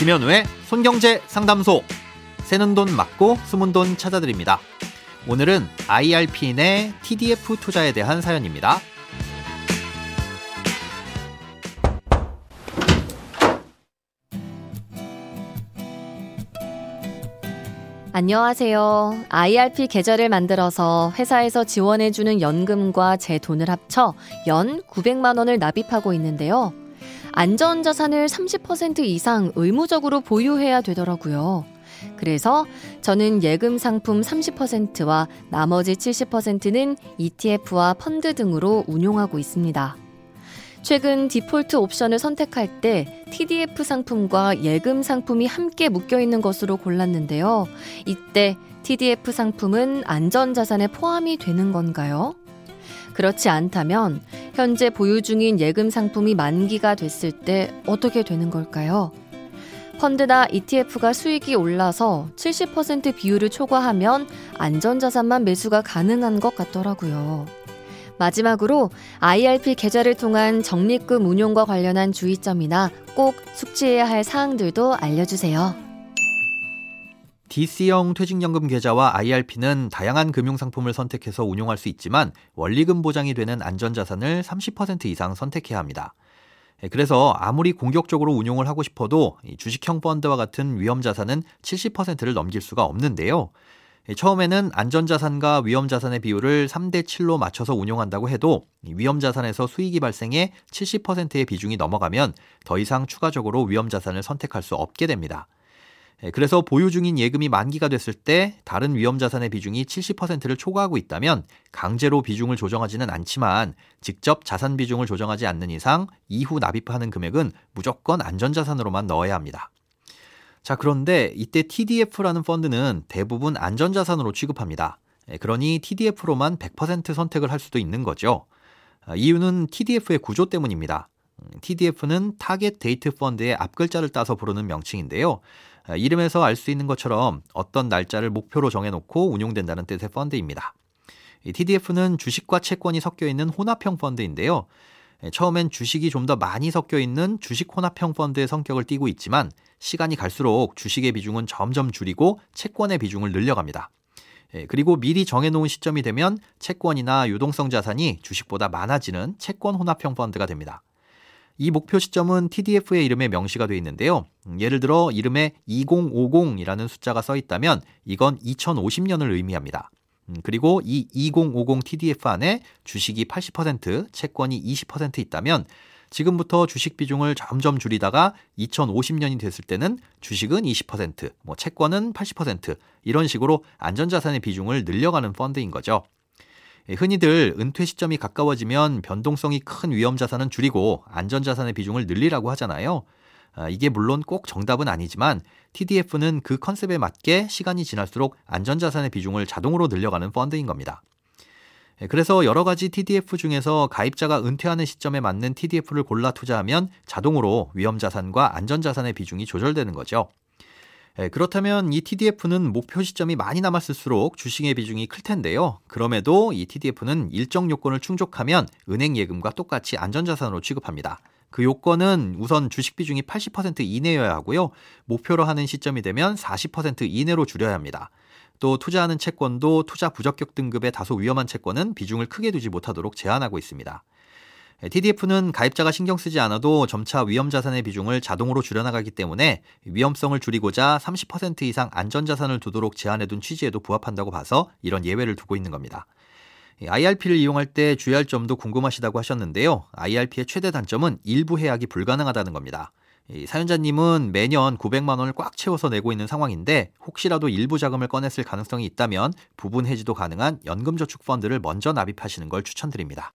김현우의 손경제 상담소. 새는 돈 맞고 숨은 돈 찾아드립니다. 오늘은 IRP인의 TDF 투자에 대한 사연입니다. 안녕하세요. IRP 계좌를 만들어서 회사에서 지원해주는 연금과 제 돈을 합쳐 연 900만 원을 납입하고 있는데요. 안전자산을 30% 이상 의무적으로 보유해야 되더라고요. 그래서 저는 예금 상품 30%와 나머지 70%는 ETF와 펀드 등으로 운용하고 있습니다. 최근 디폴트 옵션을 선택할 때 TDF 상품과 예금 상품이 함께 묶여 있는 것으로 골랐는데요. 이때 TDF 상품은 안전자산에 포함이 되는 건가요? 그렇지 않다면 현재 보유 중인 예금 상품이 만기가 됐을 때 어떻게 되는 걸까요? 펀드나 ETF가 수익이 올라서 70% 비율을 초과하면 안전자산만 매수가 가능한 것 같더라고요. 마지막으로 IRP 계좌를 통한 적립금 운용과 관련한 주의점이나 꼭 숙지해야 할 사항들도 알려주세요. DC형 퇴직연금 계좌와 IRP는 다양한 금융상품을 선택해서 운용할 수 있지만 원리금 보장이 되는 안전자산을 30% 이상 선택해야 합니다. 예, 그래서 아무리 공격적으로 운용을 하고 싶어도 주식형 펀드와 같은 위험자산은 70%를 넘길 수가 없는데요. 예, 처음에는 안전자산과 위험자산의 비율을 3대 7로 맞춰서 운용한다고 해도 위험자산에서 수익이 발생해 70%의 비중이 넘어가면 더 이상 추가적으로 위험자산을 선택할 수 없게 됩니다. 예, 그래서 보유 중인 예금이 만기가 됐을 때 다른 위험 자산의 비중이 70%를 초과하고 있다면 강제로 비중을 조정하지는 않지만 직접 자산 비중을 조정하지 않는 이상 이후 납입하는 금액은 무조건 안전 자산으로만 넣어야 합니다. 자, 그런데 이때 TDF라는 펀드는 대부분 안전 자산으로 취급합니다. 예, 그러니 TDF로만 100% 선택을 할 수도 있는 거죠. 아, 이유는 TDF의 구조 때문입니다. TDF는 target date fund의 앞글자를 따서 부르는 명칭인데요. 아, 이름에서 알 수 있는 것처럼 어떤 날짜를 목표로 정해놓고 운용된다는 뜻의 펀드입니다. TDF는 주식과 채권이 섞여 있는 혼합형 펀드인데요. 예, 처음엔 주식이 좀 더 많이 섞여 있는 주식 혼합형 펀드의 성격을 띠고 있지만 시간이 갈수록 주식의 비중은 점점 줄이고 채권의 비중을 늘려갑니다. 예, 그리고 미리 정해놓은 시점이 되면 채권이나 유동성 자산이 주식보다 많아지는 채권 혼합형 펀드가 됩니다. 이 목표 시점은 TDF의 이름에 명시가 되어 있는데요. 예를 들어 이름에 2050이라는 숫자가 써 있다면 이건 2050년을 의미합니다. 음, 그리고 이 2050 TDF 안에 주식이 80%, 채권이 20% 있다면 지금부터 주식 비중을 점점 줄이다가 2050년이 됐을 때는 주식은 20%, 뭐 채권은 80% 이런 식으로 안전자산의 비중을 늘려가는 펀드인 거죠. 예, 흔히들 은퇴 시점이 가까워지면 변동성이 큰 위험 자산은 줄이고 안전 자산의 비중을 늘리라고 하잖아요. 아, 이게 물론 꼭 정답은 아니지만 TDF는 그 컨셉에 맞게 시간이 지날수록 안전 자산의 비중을 자동으로 늘려가는 펀드인 겁니다. 예, 그래서 여러 가지 TDF 중에서 가입자가 은퇴하는 시점에 맞는 TDF를 골라 투자하면 자동으로 위험 자산과 안전 자산의 비중이 조절되는 거죠. 예, 그렇다면 이 TDF는 목표 시점이 많이 남았을수록 주식의 비중이 클 텐데요. 그럼에도 이 TDF는 일정 요건을 충족하면 은행 예금과 똑같이 안전자산으로 취급합니다. 그 요건은 우선 주식 비중이 80% 이내여야 하고요. 목표로 하는 시점이 되면 40% 이내로 줄여야 합니다. 또 투자하는 채권도 투자 부적격 등급의 다소 위험한 채권은 비중을 크게 두지 못하도록 제한하고 있습니다. TDF는 가입자가 신경 쓰지 않아도 점차 위험 자산의 비중을 자동으로 줄여나가기 때문에 위험성을 줄이고자 30% 이상 안전 자산을 두도록 제한해둔 취지에도 부합한다고 봐서 이런 예외를 두고 있는 겁니다. IRP를 이용할 때 주의할 점도 궁금하시다고 하셨는데요. IRP의 최대 단점은 일부 해약이 불가능하다는 겁니다. 사연자님은 매년 900만 원을 꽉 채워서 내고 있는 상황인데 혹시라도 일부 자금을 꺼냈을 가능성이 있다면 부분 해지도 가능한 연금저축펀드를 먼저 납입하시는 걸 추천드립니다.